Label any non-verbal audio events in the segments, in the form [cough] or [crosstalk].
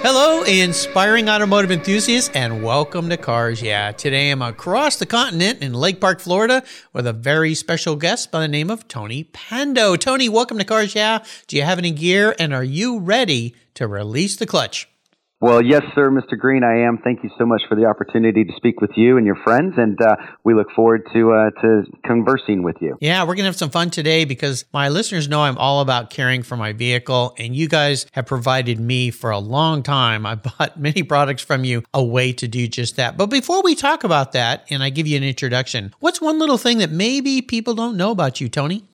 Hello, inspiring automotive enthusiasts, and welcome to Cars Yeah. Today I'm across the continent in Lake Park, Florida, with a very special guest by the name of Tony Pando. Tony, welcome to Cars Yeah. Do you have any gear, and are you ready to release the clutch? Well, yes, sir, Mr. Green, I am. Thank you so much for the opportunity to speak with you and your friends, and uh, we look forward to uh, to conversing with you. Yeah, we're gonna have some fun today because my listeners know I'm all about caring for my vehicle, and you guys have provided me for a long time. I bought [laughs] many products from you, a way to do just that. But before we talk about that, and I give you an introduction, what's one little thing that maybe people don't know about you, Tony?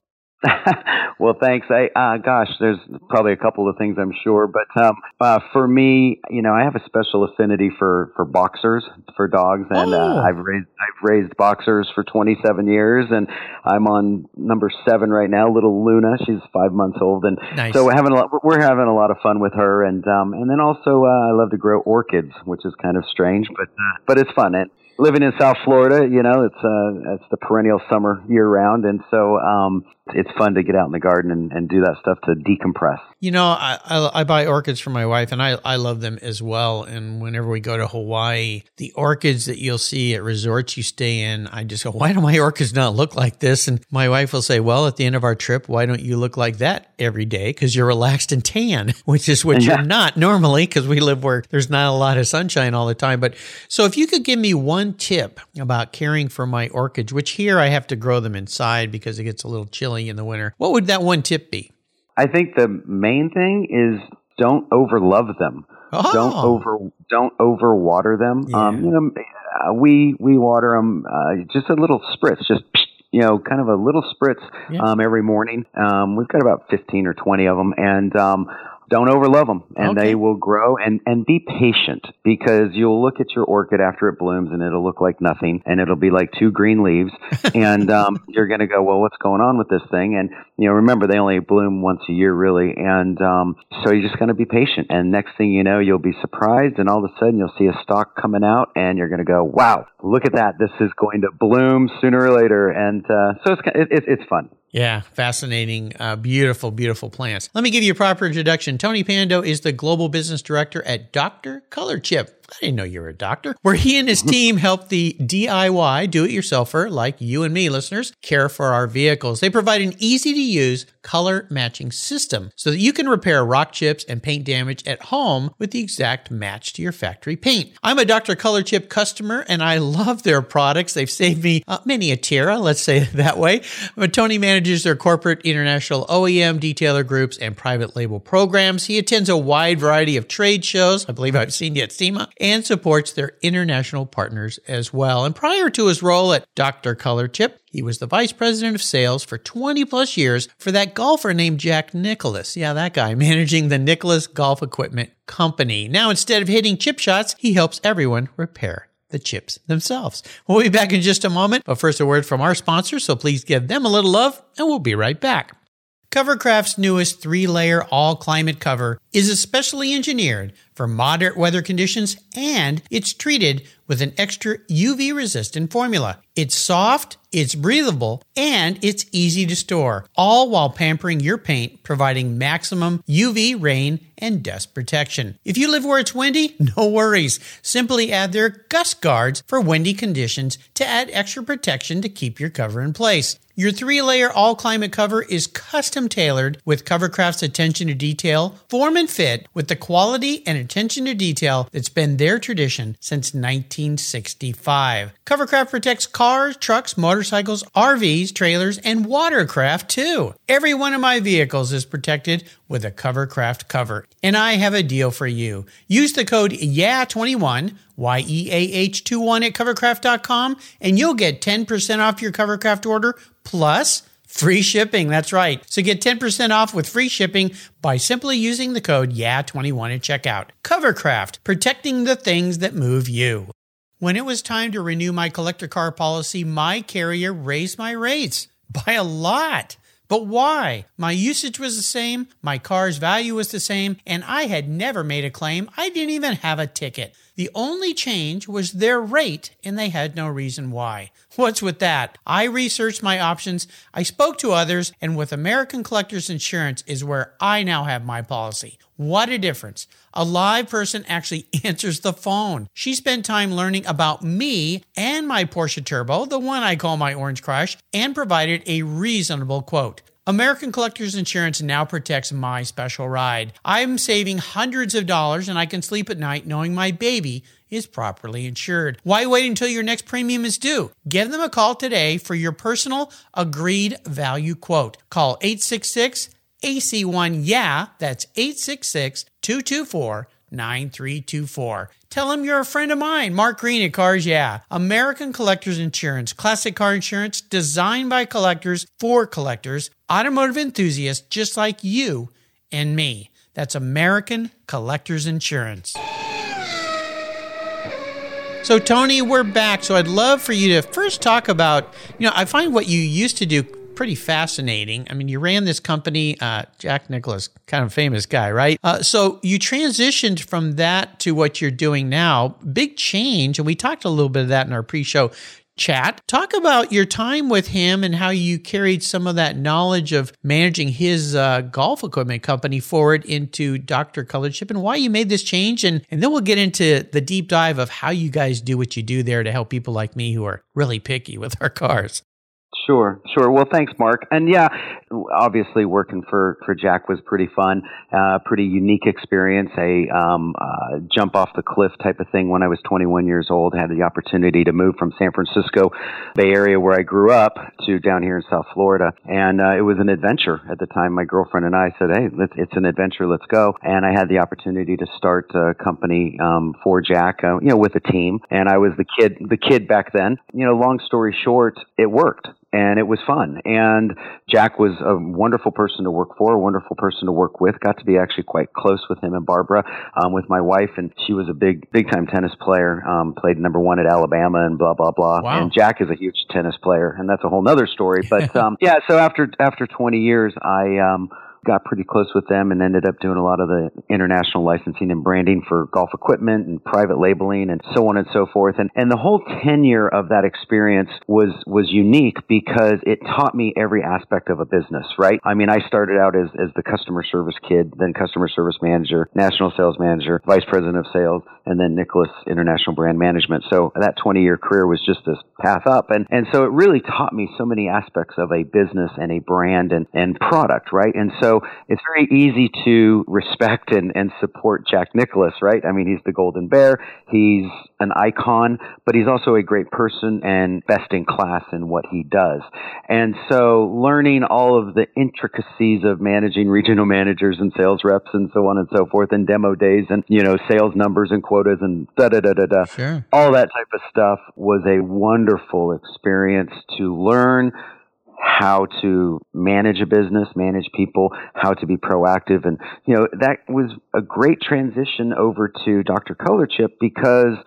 [laughs] well, thanks. I, uh, gosh, there's probably a couple of things I'm sure, but um, uh, for me, you know, I have a special affinity for for boxers, for dogs, and uh, Oh. uh, I've raised I've raised boxers for 27 years, and I'm on number seven right now. Little Luna, she's five months old, and Nice. so we're having a lot, we're having a lot of fun with her, and um, and then also uh, I love to grow orchids, which is kind of strange, but uh, but it's fun. And living in South Florida, you know, it's uh, it's the perennial summer year round, and so um, it's fun to get out in the garden and, and do that stuff to decompress. You know, I, I, I buy orchids for my wife, and I, I love them as well. And whenever we go to Hawaii, the orchids that you'll see at resorts you stay in, I just go, why do my orchids not look like this? And my wife will say, well, at the end of our trip, why don't you look like that every day? Because you're relaxed and tan, [laughs] which is what Yeah. you're not normally, because we live where there's not a lot of sunshine all the time. But so if you could give me one tip about caring for my orchids, which here I have to grow them inside because it gets a little chilly in the winter, what would that one tip be? I think the main thing is don't overlove them. Oh. Don't over don't overwater them. Yeah. Um, you know, uh, we we water them uh, just a little spritz, just you know, kind of a little spritz Yeah. um, every morning. Um, we've got about fifteen or twenty of them, and um, don't overlove them, and Okay. they will grow. And and be patient because you'll look at your orchid after it blooms, and it'll look like nothing, and it'll be like two green leaves, [laughs] and um, you're going to go, well, what's going on with this thing? And you know, remember they only bloom once a year, really, and um, so you're just going to be patient. And next thing you know, you'll be surprised, and all of a sudden you'll see a stalk coming out, and you're going to go, wow, look at that! This is going to bloom sooner or later, and uh, so it's it, it, it's fun. Yeah, fascinating, uh, beautiful, beautiful plants. Let me give you a proper introduction. Tony Pando is the global business director at Dr. Color Chip. I didn't know you were a doctor. Where he and his [laughs] team help the DIY do-it-yourselfer like you and me, listeners, care for our vehicles. They provide an easy-to-use color matching system so that you can repair rock chips and paint damage at home with the exact match to your factory paint. I'm a Dr. Color Chip customer and I love their products. They've saved me uh, many a tear, let's say it that way. But Tony manages their corporate, international OEM, detailer groups, and private label programs. He attends a wide variety of trade shows. I believe I've seen you at SEMA and supports their international partners as well. And prior to his role at Dr. Color Chip, he was the vice president of sales for 20 plus years for that golfer named Jack Nicklaus. Yeah, that guy, [laughs] managing the Nicklaus Golf Equipment Company. Now, instead of hitting chip shots, he helps everyone repair the chips themselves. We'll be back in just a moment, but first a word from our sponsor, so please give them a little love, and we'll be right back. Covercraft's newest three layer all climate cover is especially engineered for moderate weather conditions and it's treated with an extra UV resistant formula. It's soft, it's breathable, and it's easy to store, all while pampering your paint, providing maximum UV, rain, and dust protection. If you live where it's windy, [laughs] no worries. Simply add their gust guards for windy conditions to add extra protection to keep your cover in place. Your three layer all climate cover is custom tailored with Covercraft's attention to detail, form and fit with the quality and attention to detail that's been their tradition since 1965. Covercraft protects cars, trucks, motorcycles, RVs, trailers, and watercraft too. Every one of my vehicles is protected with a Covercraft cover. And I have a deal for you. Use the code YEAH21, Y E A H 21 at covercraft.com, and you'll get 10% off your Covercraft order plus Free shipping, that's right. So get 10% off with free shipping by simply using the code YEAH21 at checkout. Covercraft, protecting the things that move you. When it was time to renew my collector car policy, my carrier raised my rates by a lot. But why? My usage was the same, my car's value was the same, and I had never made a claim. I didn't even have a ticket. The only change was their rate, and they had no reason why. What's with that? I researched my options, I spoke to others, and with American Collectors Insurance is where I now have my policy. What a difference. A live person actually [laughs] answers the phone. She spent time learning about me and my Porsche Turbo, the one I call my Orange Crush, and provided a reasonable quote. American Collectors Insurance now protects my special ride. I'm saving hundreds of dollars and I can sleep at night knowing my baby is properly insured. Why wait until your next premium is due? Give them a call today for your personal agreed value quote. Call 866 AC1 Yeah, that's 866 224 9324. Tell them you're a friend of mine, Mark Green at Cars Yeah. American Collectors Insurance, classic car insurance designed by collectors for collectors, automotive enthusiasts just like you and me. That's American Collectors Insurance. So, Tony, we're back. So, I'd love for you to first talk about, you know, I find what you used to do pretty fascinating. I mean, you ran this company, uh, Jack Nicklaus, kind of famous guy, right? Uh, so you transitioned from that to what you're doing now. Big change. And we talked a little bit of that in our pre show chat. Talk about your time with him and how you carried some of that knowledge of managing his uh, golf equipment company forward into Dr. Color Chip and why you made this change. And, and then we'll get into the deep dive of how you guys do what you do there to help people like me who are really picky with our cars. Sure, sure. Well, thanks, Mark. And yeah, obviously working for, for Jack was pretty fun, uh, pretty unique experience, a um, uh, jump off the cliff type of thing when I was 21 years old. Had the opportunity to move from San Francisco Bay Area where I grew up to down here in South Florida. And uh, it was an adventure at the time. My girlfriend and I said, hey, it's an adventure, let's go. And I had the opportunity to start a company um, for Jack, uh, you know, with a team. And I was the kid, the kid back then. You know, long story short, it worked and it was fun. And Jack was a wonderful person to work for, a wonderful person to work with. Got to be actually quite close with him and Barbara, um, with my wife, and she was a big, big time tennis player. Um, played number one at Alabama and blah blah blah. Wow. And Jack is a huge tennis player, and that's a whole nother story. But [laughs] um, yeah, so after after 20 years, I um, got pretty close with them and ended up doing a lot of the international licensing and branding for golf equipment and private labeling and so on and so forth. And, and the whole tenure of that experience was, was unique because it taught me every aspect of a business, right? I mean, I started out as, as the customer service kid, then customer service manager, national sales manager, vice president of sales, and then Nicklaus International Brand Management. So that 20 year career was just this path up. And, and so it really taught me so many aspects of a business and a brand and, and product, right? And so it's very easy to respect and, and support Jack Nicklaus, right? I mean, he's the Golden Bear. He's an icon, but he's also a great person and best in class in what he does. And so learning all of the intricacies of managing regional managers and sales reps and so on and so forth and demo days and, you know, sales numbers and quotas and da da da da da. Sure. All that type of stuff was a wonderful experience to learn how to manage a business, manage people, how to be proactive. And, you know, that was a great transition over to Dr. Color Chip because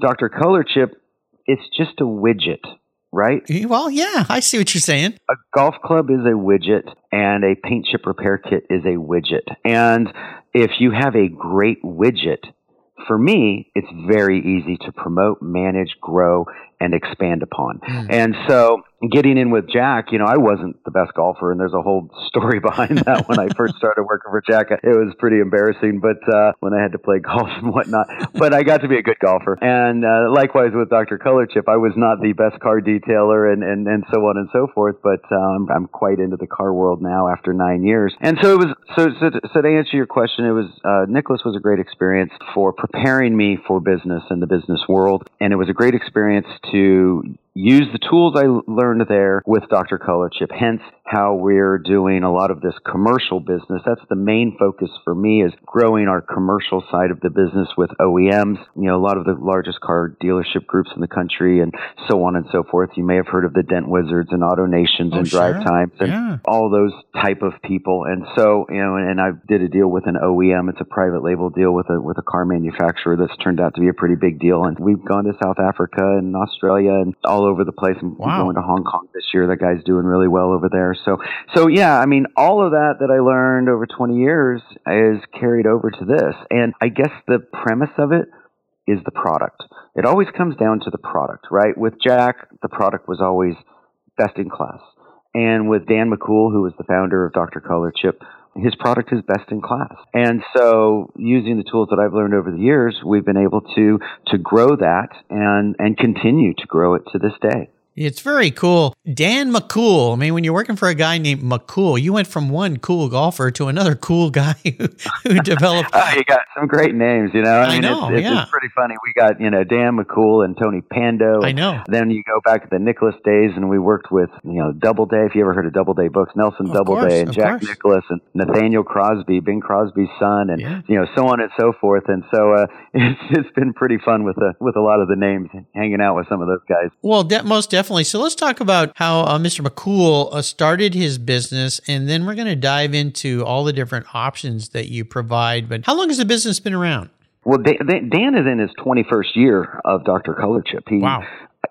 Dr. Color Chip, it's just a widget, right? Well, yeah, I see what you're saying. A golf club is a widget and a paint chip repair kit is a widget. And if you have a great widget, for me, it's very easy to promote, manage, grow, and expand upon. Mm. And so getting in with Jack, you know, I wasn't the best golfer, and there's a whole story [laughs] behind that. when I first started working for Jack, it was pretty embarrassing. But uh, when I had to play [laughs] golf and whatnot, but I got to be a good golfer. And uh, likewise with Dr. Color Chip, I was not the best car detailer, and and, and so on and so forth. But um, I'm quite into the car world now after nine years. And so it was. So so, so to answer your question, it was uh, Nicklaus was a great experience for preparing me for business in the business world, and it was a great experience to use the tools I learned there with Dr. Color Chip. Hence how we're doing a lot of this commercial business. That's the main focus for me is growing our commercial side of the business with OEMs, you know, a lot of the largest car dealership groups in the country and so on and so forth. You may have heard of the Dent Wizards and Auto Nations Oh, and sure. Drive Times and Yeah. all those type of people. And so, you know, and I did a deal with an OEM. It's a private label deal with a with a car manufacturer that's turned out to be a pretty big deal. And we've gone to South Africa and Australia and all over the place. And Wow. going to Hong Kong this year. That guy's doing really well over there. So, so yeah, I mean, all of that that I learned over 20 years is carried over to this. And I guess the premise of it is the product. It always comes down to the product, right? With Jack, the product was always best in class. And with Dan McCool, who was the founder of Dr. Color Chip, his product is best in class. And so using the tools that I've learned over the years, we've been able to to grow that and and continue to grow it to this day. It's very cool. Dan McCool. I mean, when you're working for a guy named McCool, you went from one cool golfer to another cool guy [laughs] who, who developed. [laughs] Oh, you got some great names, you know. I mean, know, it's, it's, yeah. it's pretty funny. We got you know Dan McCool and Tony Pando. I know. Then you go back to the Nicklaus days, and we worked with you know Doubleday. If you ever heard of Doubleday books, Nelson Of Doubleday course, and Jack course. Nicklaus and Nathaniel Crosby, Bing Crosby's son, and Yeah. you know so on and so forth. And so uh, [laughs] it's it's been pretty fun with the with a lot of the names, hanging out with some of those guys. Well, de- most definitely. So let's talk about how uh, Mr. McCool uh, started his business, and then we're going to dive into all the different options that you provide. But how long has the business been around? Well, Dan, Dan is in his 21st year of Dr. Color Chip. He, Wow.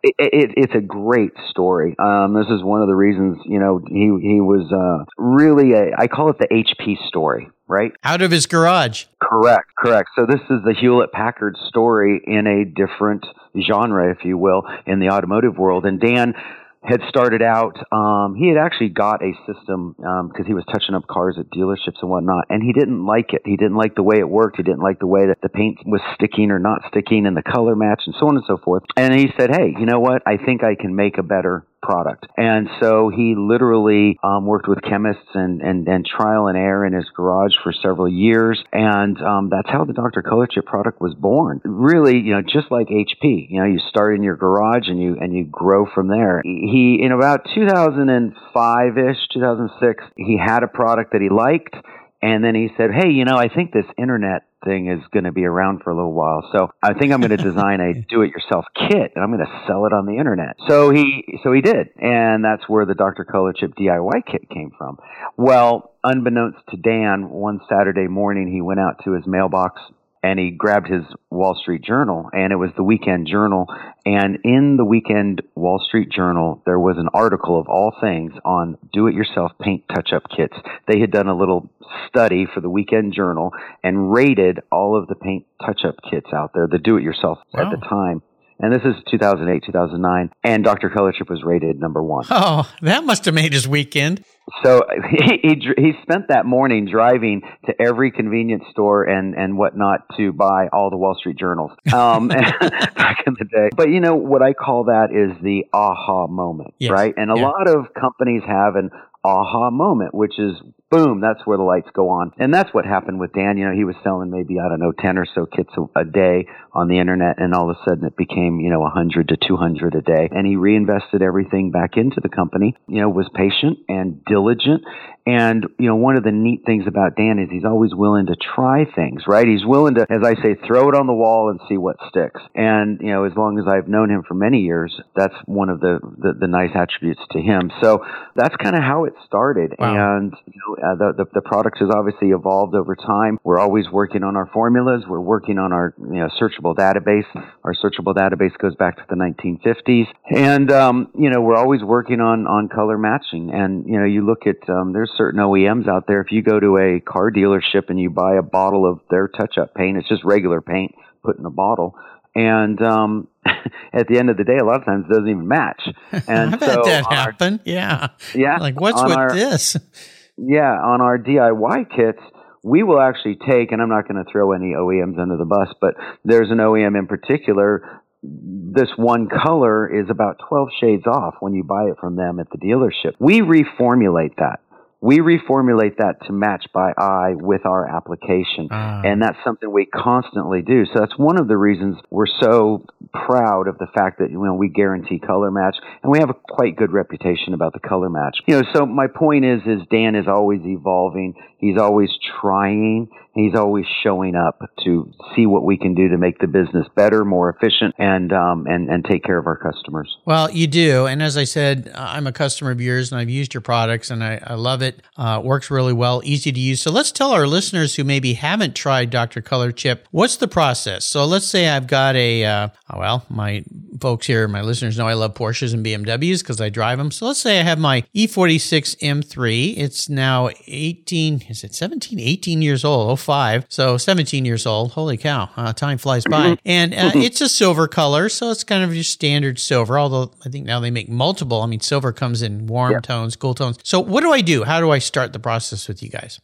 It, it, it's a great story. Um, this is one of the reasons, you know, he he was uh, really a I call it the HP story, right? Out of his garage. Correct, correct. So this is the Hewlett Packard story in a different genre, if you will, in the automotive world. And Dan had started out. Um, he had actually got a system because he was touching up cars at dealerships and whatnot, and he didn't like it. He didn't like the way it worked. He didn't like the way that the paint was sticking or not sticking, and the color match, and so on and so forth. And he said, "Hey, you know what? I think I can make a better." Product. And so he literally um, worked with chemists and, and, and trial and error in his garage for several years. And um, that's how the Dr. Color Chip product was born. Really, you know, just like HP, you know, you start in your garage and you, and you grow from there. He, in about 2005 ish, 2006, he had a product that he liked. And then he said, Hey, you know, I think this internet thing is going to be around for a little while. So I think I'm going [laughs] to design a do it yourself kit and I'm going to sell it on the internet. So he, so he did. And that's where the Dr. Color Chip DIY kit came from. Well, unbeknownst to Dan, one Saturday morning, he went out to his mailbox and he grabbed his Wall Street Journal, and it was the Weekend Journal. And in the Weekend Wall Street Journal, there was an article of all things on do it yourself paint touch up kits. They had done a little study for the Weekend Journal and rated all of the paint touch up kits out there, the do it yourself Wow. at the time. And this is 2008, 2009, and Dr. Color Chip was rated number one. Oh, that must have made his weekend. So [laughs] he, he he spent that morning driving to every convenience store and and whatnot to buy all the Wall Street journals um, [laughs] back in the day. But you know what I call that is the aha moment, Yes. right? And a Yeah. lot of companies have an aha moment, which is boom, that's where the lights go on. And that's what happened with Dan. You know, he was selling maybe, I don't know, 10 or so kits a, day on the internet. And all of a sudden it became, you know, 100 to 200 a day. And he reinvested everything back into the company, you know, was patient and diligent. And, you know, one of the neat things about Dan is he's always willing to try things, right? He's willing to, as I say, throw it on the wall and see what sticks. And, you know, as long as I've known him for many years, that's one of the, the, the nice attributes to him. So that's kind of how it started. Wow. And, you know, uh, the, the, the product has obviously evolved over time. We're always working on our formulas. We're working on our, you know, searchable database. Our searchable database goes back to the 1950s. And, um, you know, we're always working on, on color matching. And, you know, you look at, um, there's certain OEMs out there. If you go to a car dealership and you buy a bottle of their touch up paint, it's just regular paint put in a bottle. And, um, [laughs] at the end of the day, a lot of times it doesn't even match. [laughs] And I've had so that on our- Yeah. yeah. Like, what's with our- this? yeah, on our DIY kits, we will actually take, and I'm not going to throw any OEMs under the bus, but there's an OEM in particular. This one color is about 12 shades off when you buy it from them at the dealership. We reformulate that. We reformulate that to match by eye with our application. Ah. And that's something we constantly do. So that's one of the reasons we're so proud of the fact that, you know, we guarantee color match and we have a quite good reputation about the color match. You know, so my point is, is Dan is always evolving. He's always trying. He's always showing up to see what we can do to make the business better, more efficient, and um, and and take care of our customers. Well, you do. And as I said, I'm a customer of yours and I've used your products and I, I love it. Uh, works really well, easy to use. So let's tell our listeners who maybe haven't tried Dr. Color Chip, what's the process? So let's say I've got a, uh, well, my folks here, my listeners know I love Porsches and BMWs because I drive them. So let's say I have my E46 M3. It's now 18, is it 17, 18 years old, 05. So 17 years old. Holy cow. Uh, time flies by. And uh, it's a silver color. So it's kind of your standard silver, although I think now they make multiple. I mean, silver comes in warm Yep. tones, cool tones. So what do I do? How do I start the process with you guys?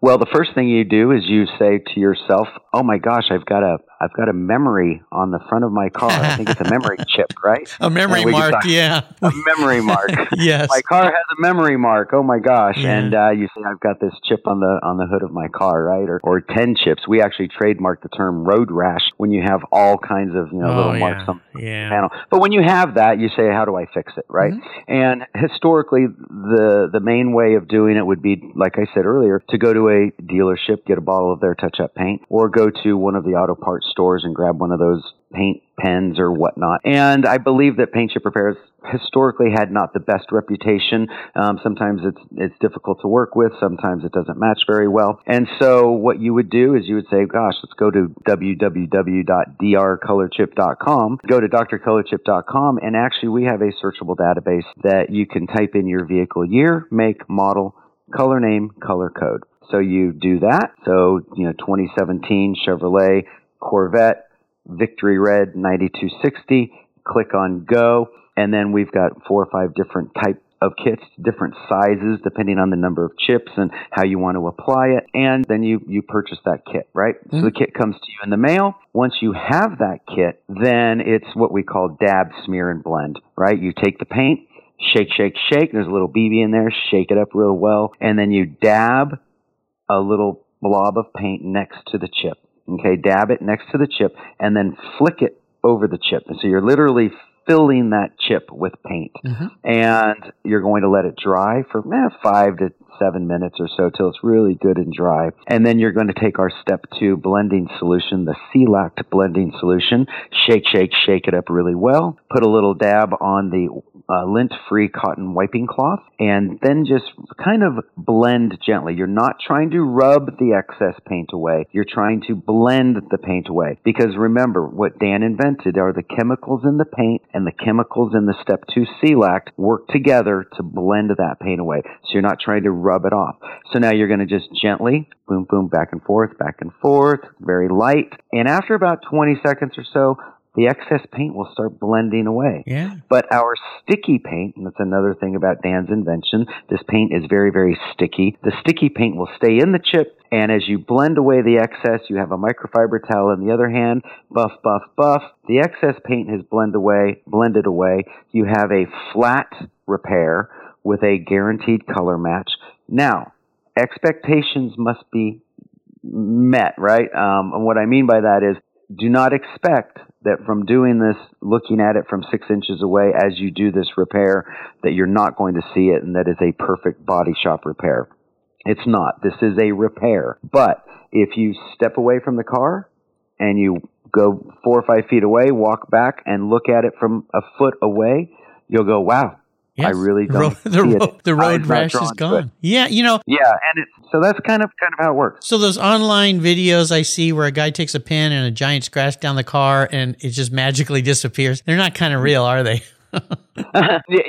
Well, the first thing you do is you say to yourself, "Oh my gosh, I've got a I've got a memory on the front of my car. I think it's a memory [laughs] chip, right? A memory mark. Yeah. A memory mark. [laughs] yes. my car has a memory mark. Oh my gosh! Yeah. And uh, you say I've got this chip on the on the hood of my car, right? Or or ten chips. We actually trademarked the term road rash when you have all kinds of you know Oh, little yeah. marks on the Yeah. panel. But when you have that, you say, how do I fix it, right? Mm-hmm. And historically, the the main way of doing it would be, like I said earlier, to go to a dealership, get a bottle of their touch-up paint, or go to one of the auto parts stores and grab one of those paint pens or whatnot. And I believe that paint chip repairs historically had not the best reputation. Um, sometimes it's it's difficult to work with. Sometimes it doesn't match very well. And so what you would do is you would say, "Gosh, let's go to www.drcolorchip.com." Go to drcolorchip.com, and actually we have a searchable database that you can type in your vehicle year, make, model, color name, color code. So you do that. So you know, 2017 Chevrolet Corvette Victory Red 9260. Click on Go, and then we've got four or five different type of kits, different sizes depending on the number of chips and how you want to apply it. And then you you purchase that kit, right? So the mm-hmm. kit comes to you in the mail. Once you have that kit, then it's what we call dab, smear, and blend, right? You take the paint, shake, shake, shake. There's a little BB in there. Shake it up real well, and then you dab a little blob of paint next to the chip. Okay, dab it next to the chip and then flick it over the chip. And so you're literally filling that chip with paint. And you're going to let it dry for eh, five to seven minutes or so till it's really good and dry. And then you're going to take our step two blending solution, the Sealact blending solution, shake, shake, shake it up really well, put a little dab on the uh, lint-free cotton wiping cloth, and then just kind of blend gently. You're not trying to rub the excess paint away. You're trying to blend the paint away. Because remember, what Dan invented are the chemicals in the paint and the chemicals in the step two Sealact work together to blend that paint away. So you're not trying to rub it off. So now you're going to just gently, boom, boom, back and forth, back and forth, very light. And after about 20 seconds or so, the excess paint will start blending away. Yeah. But our sticky paint, and that's another thing about Dan's invention, this paint is very, very sticky. The sticky paint will stay in the chip, and as you blend away the excess, you have a microfiber towel in the other hand, buff, buff, buff. The excess paint has blended away, blended away. You have a flat repair with a guaranteed color match. Now, expectations must be met, right? Um, and what I mean by that is do not expect that from doing this, looking at it from six inches away as you do this repair, that you're not going to see it and that is a perfect body shop repair. It's not. This is a repair. But if you step away from the car and you go four or five feet away, walk back and look at it from a foot away, you'll go, wow, I really The don't [laughs] the see it. road, the road rash is drawn to it. gone. Yeah, you know, Yeah, and it, so that's kind of kind of how it works. so those online videos I see where a guy takes a pin and a giant scratch down the car and it just magically disappears. They're not kind of real, are they? [laughs] [laughs]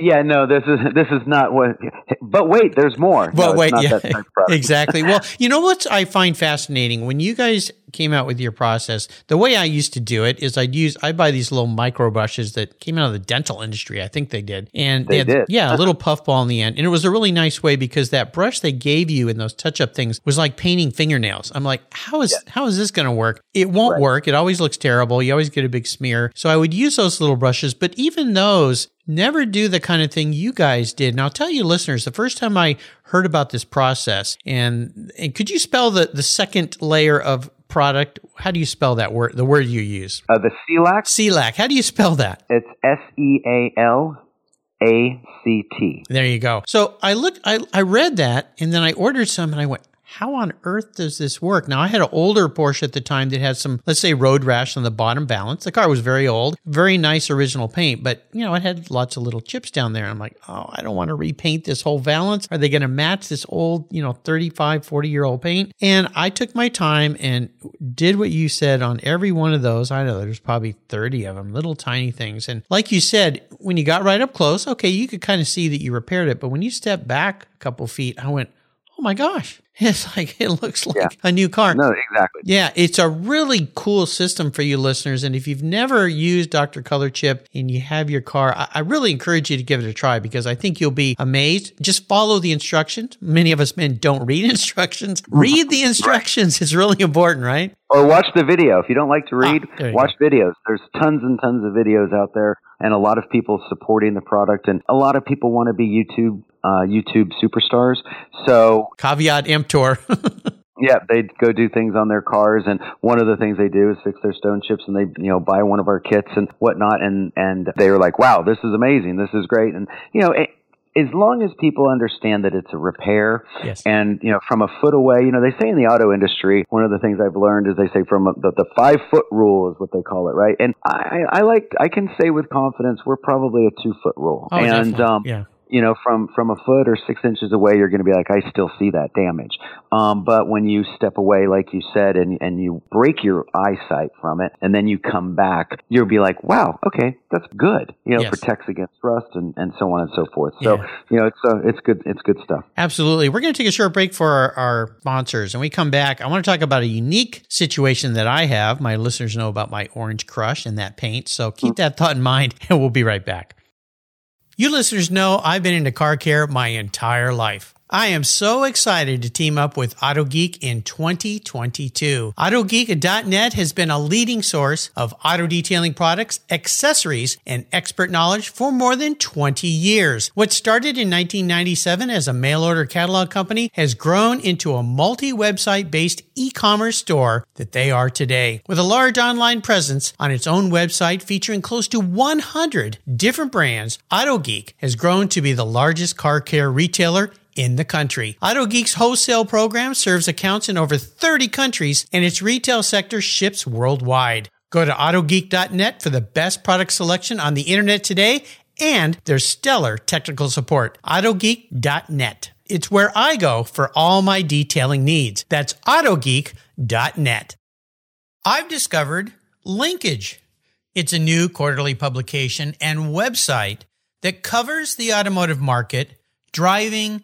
yeah, no, this is this is not what. But wait, there's more. Well, No, wait, yeah, that type of product. exactly. Well, you know what I find fascinating when you guys came out with your process. The way I used to do it is I'd use, I'd buy these little micro brushes that came out of the dental industry. I think they did. And they, had, did. yeah, a [laughs] little puff ball in the end. And it was a really nice way because that brush they gave you in those touch up things was like painting fingernails. I'm like, how is, yeah. how is this going to work? It won't right. work. It always looks terrible. You always get a big smear. So I would use those little brushes, but even those never do the kind of thing you guys did. And I'll tell you listeners, the first time I heard about this process and, and could you spell the, the second layer of product? How do you spell that word? The word you use? Uh, the Sealact. Sealact. How do you spell that? It's S E A L A C T. There you go. So I looked, I, I read that and then I ordered some and I went, how on earth does this work? Now, I had an older Porsche at the time that had some, let's say, road rash on the bottom valance. The car was very old, very nice original paint, but, you know, it had lots of little chips down there. I'm like, oh, I don't want to repaint this whole valance. Are they going to match this old, you know, 35, 40 year old paint? And I took my time and did what you said on every one of those. I know there's probably 30 of them, little tiny things. And like you said, when you got right up close, okay, you could kind of see that you repaired it. But when you step back a couple feet, I went, oh my gosh, [laughs] it's like it looks like yeah. a new car. No, exactly. Yeah, it's a really cool system for you listeners. And if you've never used Dr. Color Chip and you have your car, I, I really encourage you to give it a try because I think you'll be amazed. Just follow the instructions. Many of us men don't read [laughs] instructions. Read the instructions. It's really important, right? Or watch the video. If you don't like to read, ah, watch go. videos. There's tons and tons of videos out there and a lot of people supporting the product and a lot of people want to be YouTube uh, YouTube superstars. So caveat emptor. [laughs] yeah, they go do things on their cars, and one of the things they do is fix their stone chips, and they you know buy one of our kits and whatnot, and and they were like, wow, this is amazing, this is great, and you know. It, as long as people understand that it's a repair yes. and you know from a foot away you know they say in the auto industry one of the things i've learned is they say from a, the, the five foot rule is what they call it right and i i like i can say with confidence we're probably a two foot rule oh, and um yeah you know, from from a foot or six inches away, you're going to be like, I still see that damage. Um, but when you step away, like you said, and and you break your eyesight from it, and then you come back, you'll be like, wow, okay, that's good. You know, yes. protects against rust and, and so on and so forth. So yeah. you know, it's uh, it's good it's good stuff. Absolutely. We're going to take a short break for our, our sponsors, and we come back. I want to talk about a unique situation that I have. My listeners know about my orange crush and that paint, so keep mm-hmm. that thought in mind, [laughs] and we'll be right back. You listeners know I've been into car care my entire life. I am so excited to team up with AutoGeek in 2022. AutoGeek.net has been a leading source of auto detailing products, accessories, and expert knowledge for more than 20 years. What started in 1997 as a mail order catalog company has grown into a multi website based e commerce store that they are today. With a large online presence on its own website featuring close to 100 different brands, AutoGeek has grown to be the largest car care retailer in the country. AutoGeek's wholesale program serves accounts in over 30 countries and its retail sector ships worldwide. Go to autogeek.net for the best product selection on the internet today and their stellar technical support. autogeek.net. It's where I go for all my detailing needs. That's autogeek.net. I've discovered Linkage. It's a new quarterly publication and website that covers the automotive market, driving,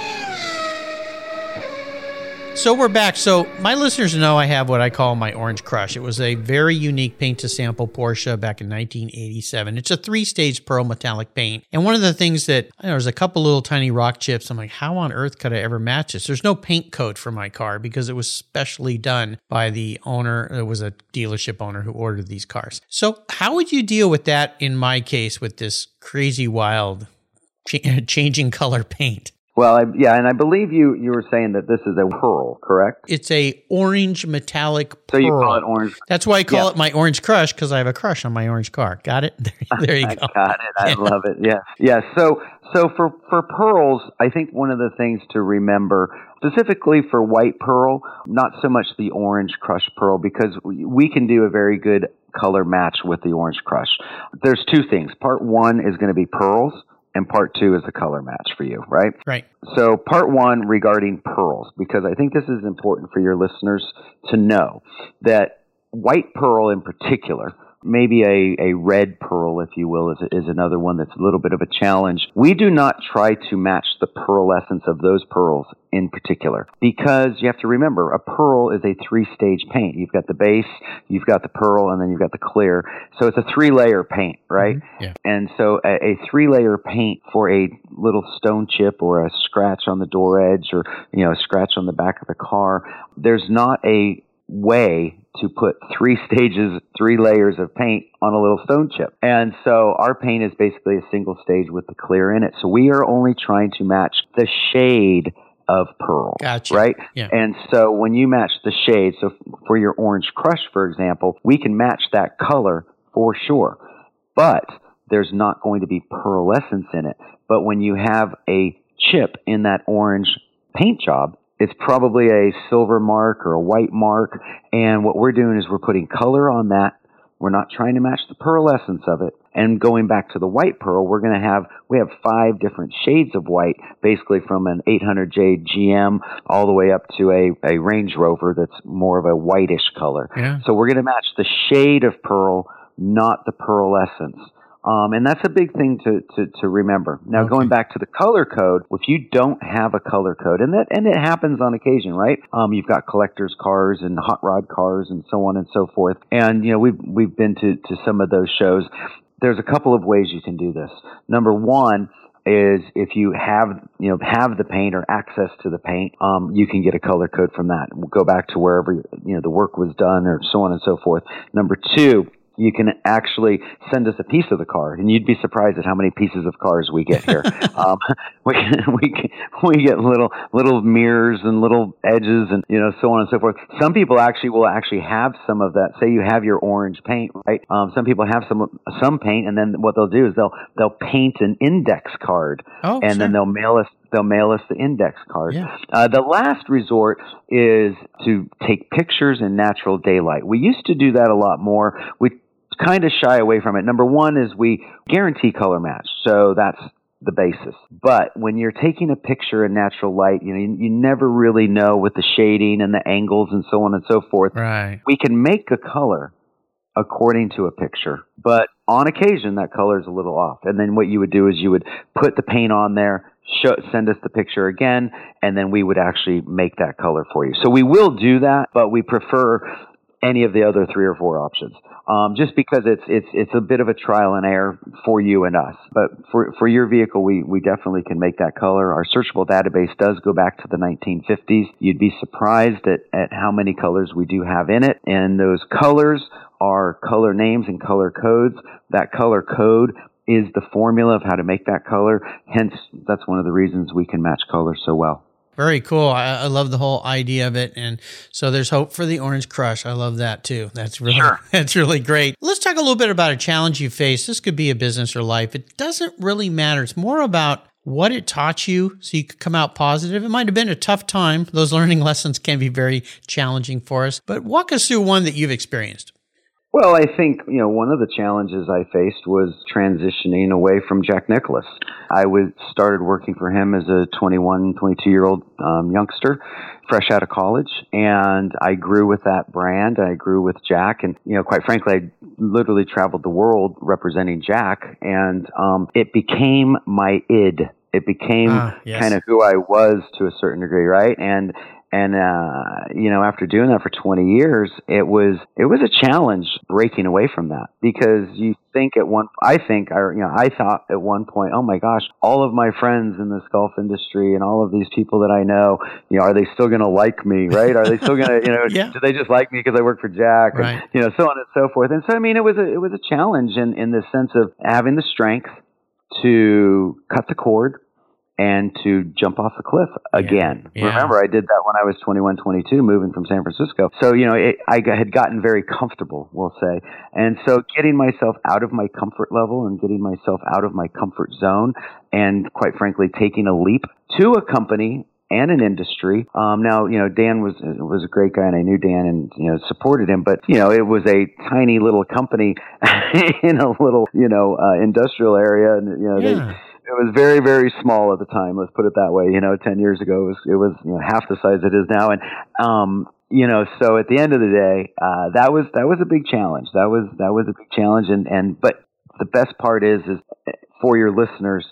So we're back. So my listeners know I have what I call my Orange Crush. It was a very unique paint to sample Porsche back in 1987. It's a three-stage pearl metallic paint. And one of the things that know, there's a couple little tiny rock chips. I'm like, how on earth could I ever match this? There's no paint code for my car because it was specially done by the owner. It was a dealership owner who ordered these cars. So how would you deal with that in my case with this crazy wild [laughs] changing color paint. Well, I, yeah, and I believe you you were saying that this is a pearl, correct? It's a orange metallic So you call it orange. That's why I call Yeah. it my orange crush because I have a crush on my orange car. Got it? [laughs] There, there you [laughs] go. got it. I Yeah. love it. Yeah, yeah. So so for for pearls, I think one of the things to remember specifically for white pearl, not so much the orange crush pearl because we we can do a very good color match with the orange crush. There's two things. Part one is going to be pearls. And part two is the color match for you, right? Right. So, part one regarding pearls, because I think this is important for your listeners to know that white pearl in particular, maybe a, a red pearl, if you will, is, is another one that's a little bit of a challenge. We do not try to match the pearlescence of those pearls in particular because you have to remember a pearl is a three stage paint. You've got the base, you've got the pearl, and then you've got the clear. So, it's a three layer paint, right? Mm-hmm. Yeah. And so a, a three layer paint for a little stone chip or a scratch on the door edge or, you know, a scratch on the back of the car, there's not a way to put three [laughs] stages, three layers of paint on a little stone chip. And so our paint is basically a single stage with the clear in it. So we are only trying to match the shade of pearl. Gotcha. Right? Yeah. And so when you match the shade, so for your orange crush, for example, we can match that color for sure. But there's not going to be pearlescence in it. But when you have a chip in that orange paint job, it's probably a silver mark or a white mark. And what we're doing is we're putting color on that. We're not trying to match the pearlescence of it. And going back to the white pearl, we're going to have, we have five different shades of white, basically from an 800J GM all the way up to a, a Range Rover that's more of a whitish color. Yeah. So we're going to match the shade of pearl, not the pearl pearlescence. Um, and that's a big thing to, to, to remember. Now, Okay. going back to the color code, if you don't have a color code, and that and it happens on occasion, right? Um, you've got collectors' cars and hot rod cars and so on and so forth. And you know, we've we've been to to some of those shows. There's a couple of ways you can do this. Number one is if you have you know have the paint or access to the paint, um, you can get a color code from that. We'll go back to wherever you know the work was done or so on and so forth. Number two, you can actually send us a piece of the car, and you'd be surprised at how many pieces of cars we get here. [laughs] um, [laughs] we we we get little little mirrors and little edges, and you know so on and so forth. Some people actually will actually have some of that. Say you have your orange paint, right? Um, some people have some some paint, and then what they'll do is they'll they'll paint an index card, Oh, and then they'll mail us they'll mail us the index card. Yeah. Uh, the last resort is to take pictures in natural daylight. We used to do that a lot more. We kind of shy away from it. Number one is we guarantee color match, so that's the basis. But when you're taking a picture in natural light, you know you, you never really know with the shading and the angles and so on and so forth. Right. We can make a color according to a picture, but on occasion that color is a little off. And then what you would do is you would put the paint on there, show, send us the picture again, and then we would actually make that color for you. So we will do that, but we prefer any of the other three or four options. Um, just because it's it's it's a bit of a trial and error for you and us. But for for your vehicle, we we definitely can make that color. Our searchable database does go back to the 1950s. You'd be surprised at at how many colors we do have in it, and those colors are color names and color codes. That color code is the formula of how to make that color. Hence, that's one of the reasons we can match colors so well. Very cool. I, I love the whole idea of it, and so there's hope for the Orange Crush. I love that too. That's really [laughs] that's really great. Let's talk a little bit about a challenge you faced. This could be a business or life. It doesn't really matter. It's more about what it taught you, so you could come out positive. It might have been a tough time. Those learning [laughs] lessons can be very challenging for us. But walk us through one that you've experienced. Well, I think, you know, one of the challenges I faced was transitioning away from Jack Nicklaus. I was started working for him as a 21, 22 year old um, youngster, fresh out of college, and I grew with that brand. I grew with Jack, and you know, quite frankly, I literally traveled the world representing Jack, and um, it became my id. It became Ah, yes. kind of who I was to a certain degree, right? And and uh, you know, after doing that for 20 years, it was it was a challenge breaking away from that because you think at one, I think, I you know, I thought at one point, oh my gosh, all of my friends in this golf industry and all of these people that I know, you know, are they still going to like me, right? Are they still going to, you know, [laughs] Yeah. do they just like me because I work for Jack, Right. and, you know, so on and so forth. And so, I mean, it was a it was a challenge in in the sense of having the strength to cut the cord and to jump off the cliff again. Yeah. Remember, I did that when I was 21, 22, moving from San Francisco. So, you know, it, I had gotten very comfortable, we'll say. And so getting myself out of my comfort level and getting myself out of my comfort zone and quite frankly, taking a leap to a company and an industry. Um, now, you know, Dan was was a great guy, and I knew Dan and you know supported him. But you know, it was a tiny little company [laughs] in a little you know uh, industrial area, and you know they Yeah. It was very very small at the time let's put it that way you know 10 years ago it was it was you know half the size it is now. And um you know so at the end of the day uh that was that was a big challenge. That was that was a big challenge. And and but the best part is is for your listeners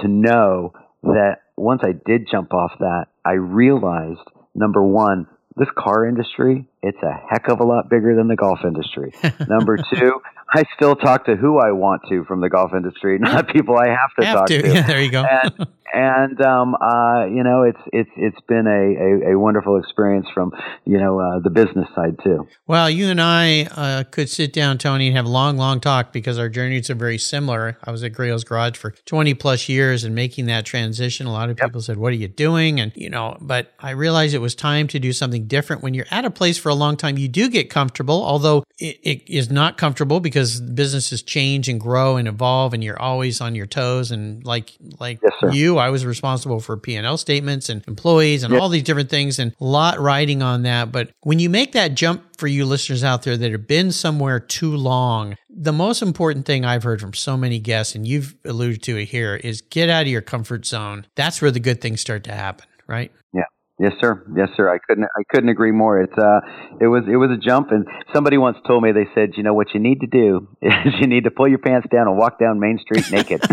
to know that once I did jump off that I realized number 1 this car industry it's a heck of a lot bigger than the golf industry [laughs] number 2 I still talk to who I want to from the golf industry, [laughs] not people I have to Have talk to. to. [laughs] Yeah, there you go. And, and um, uh, you know, it's it's it's been a, a, a wonderful experience from you know uh, the business side too. Well, you and I uh, could sit down, Tony, and have a long, long talk because our journeys are very similar. I was at Griot's Garage for 20 plus years and making that transition. A lot of people said, What are you doing? And, you know, but I realized it was time to do something different. When you're at a place for a long time, you do get comfortable, although it, it is not comfortable because businesses change and grow and evolve and you're always on your toes. And like, like Yes, you, I was responsible for P&L statements and employees and all these different things and a lot riding on that. But when you make that jump for you listeners out there that have been somewhere too long, the most important thing I've heard from so many guests, and you've alluded to it here, is get out of your comfort zone. That's where the good things start to happen, right? Yeah. Yes, sir. Yes, sir. I couldn't. I couldn't agree more. It's uh, it was it was a jump, and somebody once told me they said, you know, what you need to do [laughs] is you need to pull your pants down and walk down Main Street naked, [laughs]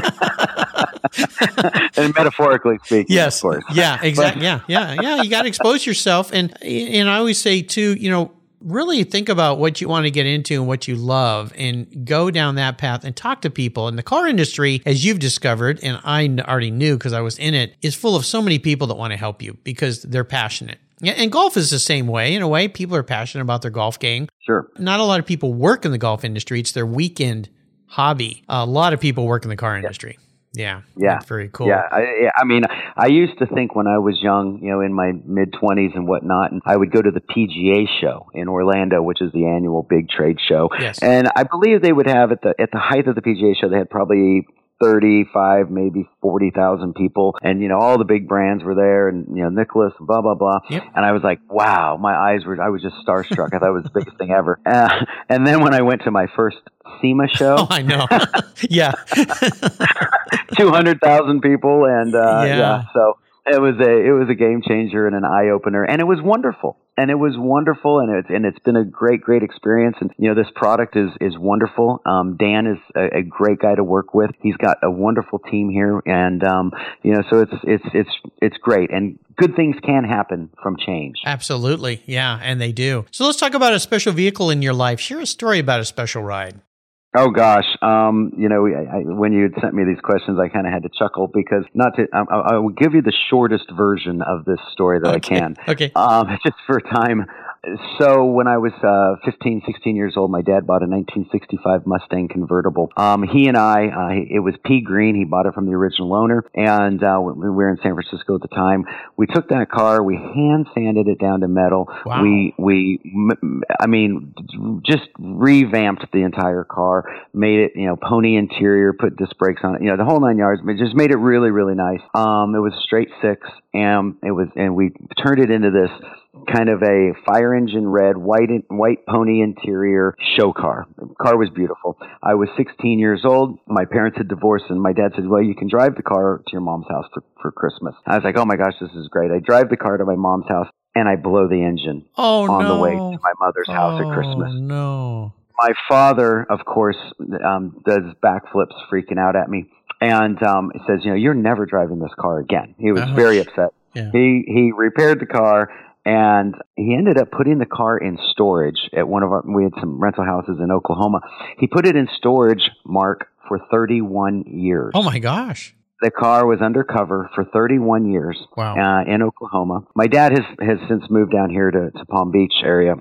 [laughs] and metaphorically speaking, Yes. of course. Yeah, exactly. yeah, yeah, yeah. You got to expose yourself, and and I always say too, you know, really think about what you want to get into and what you love, and go down that path and talk to people. And the car industry, as you've discovered, and I already knew because I was in it, is full of so many people that want to help you because they're passionate. Yeah, and golf is the same way. In a way, people are passionate about their golf game. Sure. Not a lot of people work in the golf industry; it's their weekend hobby. A lot of people work in the car industry. Yeah, Yeah. that's very cool. Yeah, I, I mean, I used to think when I was young, you know, in my mid twenties and whatnot, and I would go to the PGA show in Orlando, which is the annual big trade show. Yes. And I believe they would have at the at the height of the PGA show, they had probably. 35 maybe 40,000 people and you know all the big brands were there and you know Nicklaus blah blah blah Yep. and I was like wow my eyes were I was just starstruck I thought it was the biggest thing ever uh, [laughs] and then when I went to my first SEMA show [laughs] Oh, I know. [laughs] yeah. [laughs] two hundred thousand people, and uh, Yeah. yeah. so it was a it was a game changer and an eye opener, and it was wonderful, and it was wonderful, and it's and it's been a great great experience, and you know this product is is wonderful. Um, Dan is a, a great guy to work with. He's got a wonderful team here, and um, you know so it's it's it's it's great, and good things can happen from change. Absolutely. Yeah, and they do. So let's talk about a special vehicle in your life. Share a story about a special ride. Oh gosh, um, you know, I, I, when you had sent me these questions, I kind of had to chuckle because not to. I, I will give you the shortest version of this story that I can. Okay. um, [laughs] just for time. So when I was uh, 15, 16 years old, my dad bought a 1965 Mustang convertible. Um, he and I, uh, it was P Green. He bought it from the original owner, and uh, we were in San Francisco at the time. We took that car, we hand sanded it down to metal. Wow. We we, m- I mean, just revamped the entire car, made it, you know, pony interior, put disc brakes on it, you know, the whole nine yards. But just made it really, really nice. Um, it was a straight six, and it was, and we turned it into this kind of a fire engine red, white white pony interior show car. The car was beautiful. I was 16 years old. My parents had divorced, and my dad said, "Well, you can drive the car to your mom's house for for Christmas." I was like, "Oh my gosh, this is great!" I drive the car to my mom's house, and I blow the engine Oh on no. the way to my mother's house at Christmas. Oh no. My father, of course, um, does backflips, freaking out at me, and um, says, "You know, you're never driving this car again." He was Ouch. very upset. Yeah. He he repaired the car and he ended up putting the car in storage at one of our we had some rental houses in Oklahoma. He put it in storage, Mark, for 31 years. Oh my gosh. The car was undercover for 31 years Wow. uh, in Oklahoma. My dad has has since moved down here to, to Palm Beach area.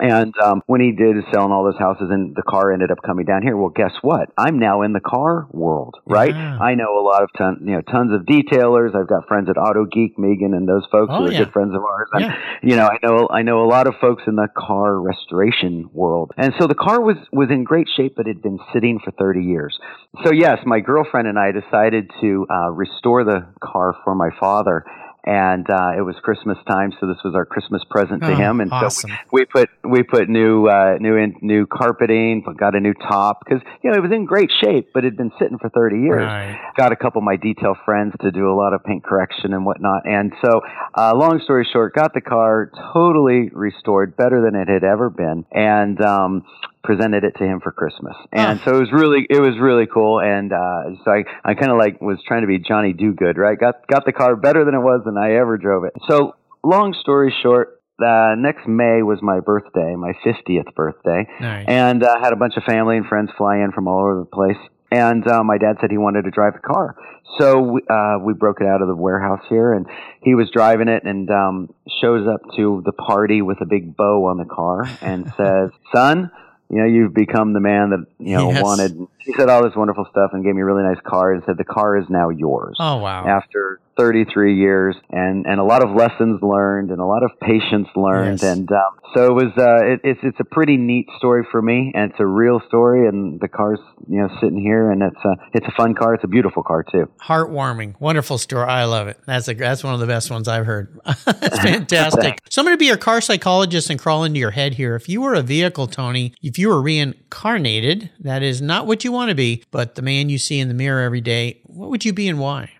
And um, when he did selling all those houses, and the car ended up coming down here. Well, guess what? I'm now in the car world, right? Yeah. I know a lot of ton, you know, tons of detailers. I've got friends at Auto Geek, Megan, and those folks Oh, who are yeah. good friends of ours. And, Yeah. you know, I know I know a lot of folks in the car restoration world, and so the car was was in great shape, but it had been sitting for 30 years. So yes, my girlfriend and I decided to uh, restore the car for my father. And uh, it was Christmas time, so this was our Christmas present to Oh, him. And awesome. so we put we put new uh, new in, new carpeting, but got a new top because you know it was in great shape, but it had been sitting for 30 years Right. got a couple of my detail friends to do a lot of paint correction and whatnot. And so, uh, long story short, got the car totally restored, better than it had ever been, and um, presented it to him for Christmas. And Ah. so it was really, it was really cool. And uh, so I, I kind of like was trying to be Johnny Do Good, right? Got got the car better than it was than I ever drove it. So, long story short. Uh, next May was my birthday, my 50th birthday Nice. and uh, had a bunch of family and friends fly in from all over the place. And uh, my dad said he wanted to drive the car, so we, uh, we broke it out of the warehouse here, and he was driving it, and um, shows up to the party with a big bow on the car, and [laughs] says, "Son, you know you've become the man that you know Yes. wanted." He said all this wonderful stuff and gave me a really nice card, and said the car is now yours oh wow. after 33 years and and a lot of lessons learned and a lot of patience learned Yes. and um, so it was uh, it, it's it's a pretty neat story for me and it's a real story and the car's you know sitting here and it's a it's a fun car it's a beautiful car too Heartwarming, wonderful story. I love it. That's a that's one of the best ones I've heard. [laughs] That's fantastic. so I'm going to be your car psychologist and crawl into your head here. If you were a vehicle, Tony, if you were reincarnated, that is not what you want to be, but the man you see in the mirror every day, what would you be and why?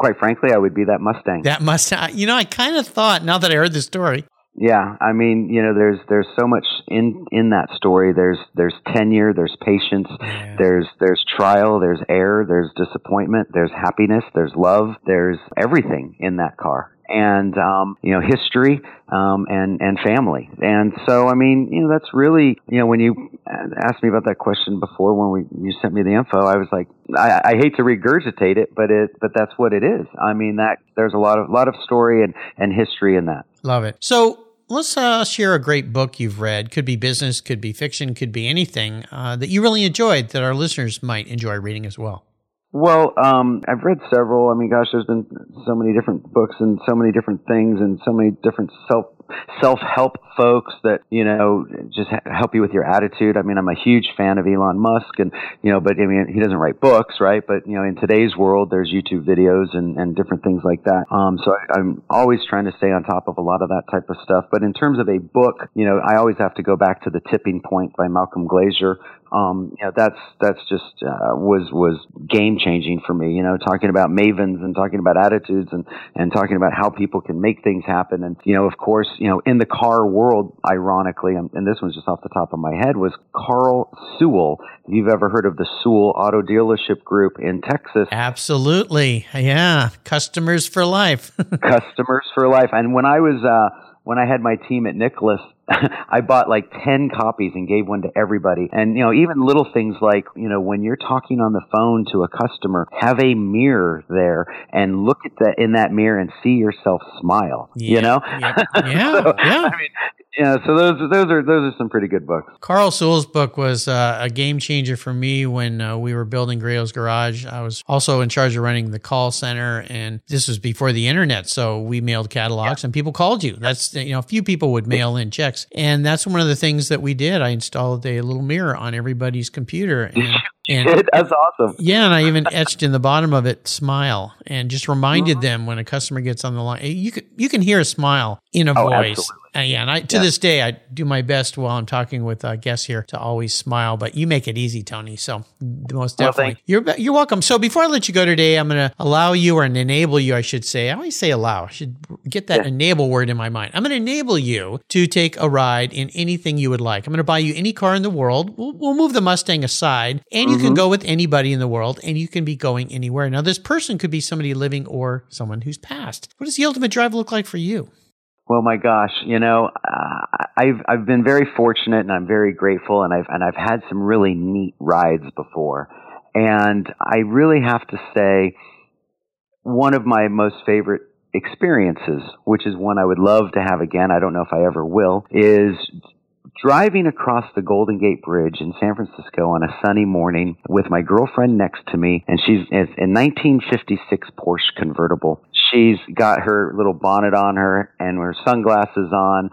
Quite frankly I would be that Mustang That Mustang. you know, I kind of thought now that I heard the story. Yeah, I mean, you know, there's there's so much in in that story. There's there's tenure, there's patience, Yeah. there's there's trial, there's error, there's disappointment, there's happiness, there's love, there's everything in that car, and um, you know, history um, and and family. And so, I mean, you know, that's really you know, when you asked me about that question before when we you sent me the info, I was like, I, I hate to regurgitate it, but it but that's what it is. I mean, that there's a lot of lot of story and and history in that. Love it. So let's uh, share a great book you've read. Could be business, could be fiction, could be anything uh, that you really enjoyed that our listeners might enjoy reading as well. Well, um, I've read several. I mean, gosh, there's been so many different books and so many different things and so many different self self help folks that you know just help you with your attitude. I mean, I'm a huge fan of Elon Musk, and you know, but I mean, he doesn't write books, right? But you know, in today's world, there's YouTube videos and and different things like that. Um, so I, I'm always trying to stay on top of a lot of that type of stuff. But in terms of a book, you know, I always have to go back to the Tipping Point by Malcolm Glazer um, you know, that's that's just uh, was was game changing for me. You know, talking about mavens and talking about attitudes and and talking about how people can make things happen. And you know, of course, you know, in the car world, ironically, and, and this one's just off the top of my head, was Carl Sewell. If you've ever heard of the Sewell Auto Dealership Group in Texas, Absolutely. Yeah. Customers for life. [laughs] customers for life. And when I was uh, when I had my team at Nicklaus, [laughs] I bought like ten copies and gave one to everybody. And you know, even little things like you know, when you're talking on the phone to a customer, have a mirror there and look at that in that mirror and see yourself smile. Yeah, You know, yeah, yeah, [laughs] So, yeah. I mean, yeah. So those those are those are some pretty good books. Carl Sewell's book was uh, a game changer for me when uh, we were building Griot's Garage. I was also in charge of running the call center, and this was before the internet. So we mailed catalogs, and people called you. That's you know, a few people would mail in checks, and that's one of the things that we did. I installed a little mirror on everybody's computer, [laughs] and, and That's awesome. yeah, and I even etched in the bottom of it "smile" and just reminded uh-huh. them when a customer gets on the line, you can you can hear a smile in a Oh, voice. absolutely. Uh, yeah, and I to this day I do my best while I'm talking with uh, guests here to always smile. But you make it easy, Tony. So most Well, definitely, thank you're you're welcome. So before I let you go today, I'm going to allow you or enable you, I should say. I always say allow. I should get that enable word in my mind. I'm going to enable you to take a ride in anything you would like. I'm going to buy you any car in the world. We'll, we'll move the Mustang aside, and you can go with anybody in the world, and you can be going anywhere. Now, this person could be somebody living or someone who's passed. What does the ultimate drive look like for you? Well, my gosh, you know, uh, I've I've been very fortunate, and I'm very grateful, and I've and I've had some really neat rides before, and I really have to say, one of my most favorite experiences, which is one I would love to have again. I don't know if I ever will, is driving across the Golden Gate Bridge in San Francisco on a sunny morning with my girlfriend next to me, and she's it's a 1956 Porsche convertible. She's got her little bonnet on her and her sunglasses on,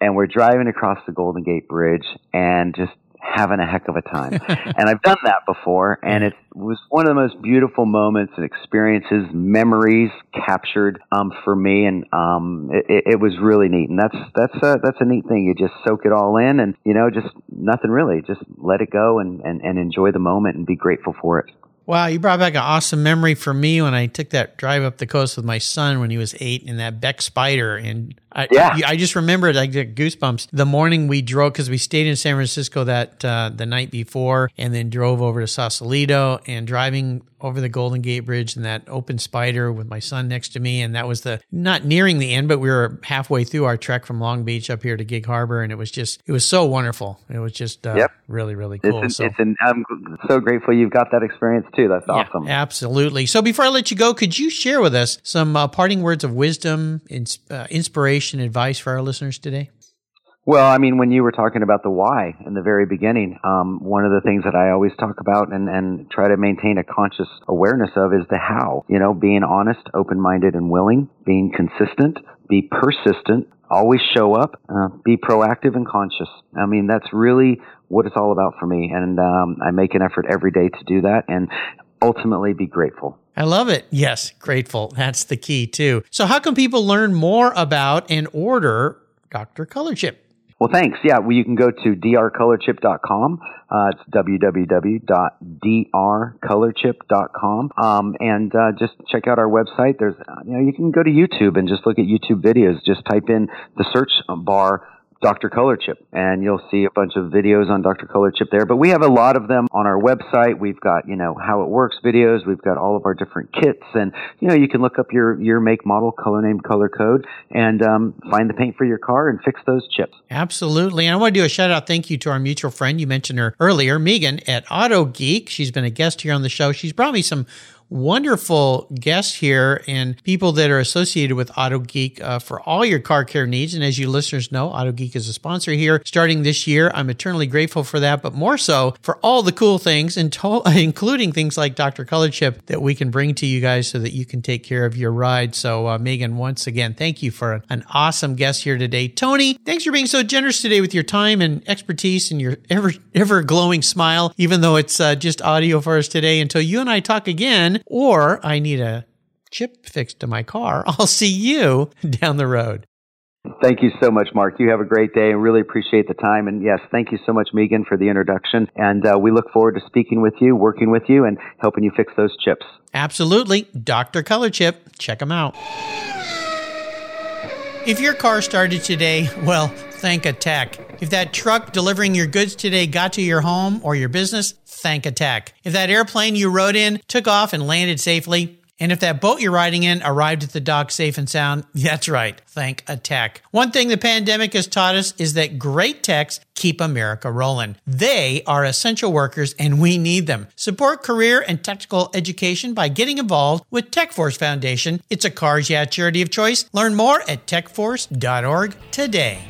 and we're driving across the Golden Gate Bridge and just having a heck of a time. [laughs] and I've done that before, and it was one of the most beautiful moments and experiences, memories captured um, for me, and um, it, it, was really neat. And that's that's a, that's a neat thing. You just soak it all in, and you know, just nothing really, just let it go and, and, and enjoy the moment and be grateful for it. Wow, you brought back an awesome memory for me when I took that drive up the coast with my son when he was eight in that Beck Spyder. And I, yeah. I, I just remembered, I get goosebumps. The morning we drove, because we stayed in San Francisco that uh, the night before and then drove over to Sausalito and driving over the Golden Gate Bridge in that open spider with my son next to me. And that was the not nearing the end, but we were halfway through our trek from Long Beach up here to Gig Harbor. And it was just, it was so wonderful. It was just uh, yep. really, really cool. An, so, it's an, I'm so grateful you've got that experience too. That's yeah, awesome. Absolutely. So before I let you go, could you share with us some uh, parting words of wisdom, ins- uh, inspiration, advice for our listeners today? Well, I mean, when you were talking about the why in the very beginning, um, one of the things that I always talk about and, and try to maintain a conscious awareness of is the how. You know, being honest, open minded, and willing, being consistent, be persistent, always show up, uh, be proactive and conscious. I mean, that's really what it's all about for me. And um, I make an effort every day to do that and ultimately be grateful. I love it. Yes, grateful. That's the key too. So, how can people learn more about and order Dr. Color Chip? Well, thanks. Yeah, well, you can go to drcolorchip.com. Uh, it's www.drcolorchip.com. Um, and uh, just check out our website. There's, uh, you know, you can go to YouTube and just look at YouTube videos. Just type in the search bar Dr. Color Chip, and you'll see a bunch of videos on Dr. Color Chip there. But we have a lot of them on our website. We've got, you know, how it works videos. We've got all of our different kits, and you know, you can look up your your make, model, color name, color code, and um, find the paint for your car and fix those chips. Absolutely. And I want to do a shout out thank you to our mutual friend. You mentioned her earlier, Megan at Auto Geek. She's been a guest here on the show. She's brought me some wonderful guests here and people that are associated with Auto Geek uh, for all your car care needs. And as you listeners know, Auto Geek is a sponsor here starting this year. I'm eternally grateful for that, but more so for all the cool things, and to- [laughs] including things like Dr. Color Chip that we can bring to you guys so that you can take care of your ride. So, uh, Megan, once again, thank you for an awesome guest here today. Tony, thanks for being so generous today with your time and expertise and your ever ever glowing smile, even though it's uh, just audio for us today. Until you and I talk again, or I need a chip fixed to my car, [laughs] I'll see you down the road. Thank you so much, Mark. You have a great day and really appreciate the time. And yes, thank you so much, Megan, for the introduction. And uh, we look forward to speaking with you, working with you, and helping you fix those chips. Absolutely. Dr. Color Chip. Check them out. If your car started today, well, thank a tech. If that truck delivering your goods today got to your home or your business, thank a tech. If that airplane you rode in took off and landed safely, and if that boat you're riding in arrived at the dock safe and sound, [laughs] that's right, thank a tech. One thing the pandemic has taught us is that great techs keep America rolling. They are essential workers and we need them. Support career and technical education by getting involved with TechForce Foundation. It's a Cars Yeah charity of choice. Learn more at techforce.org today.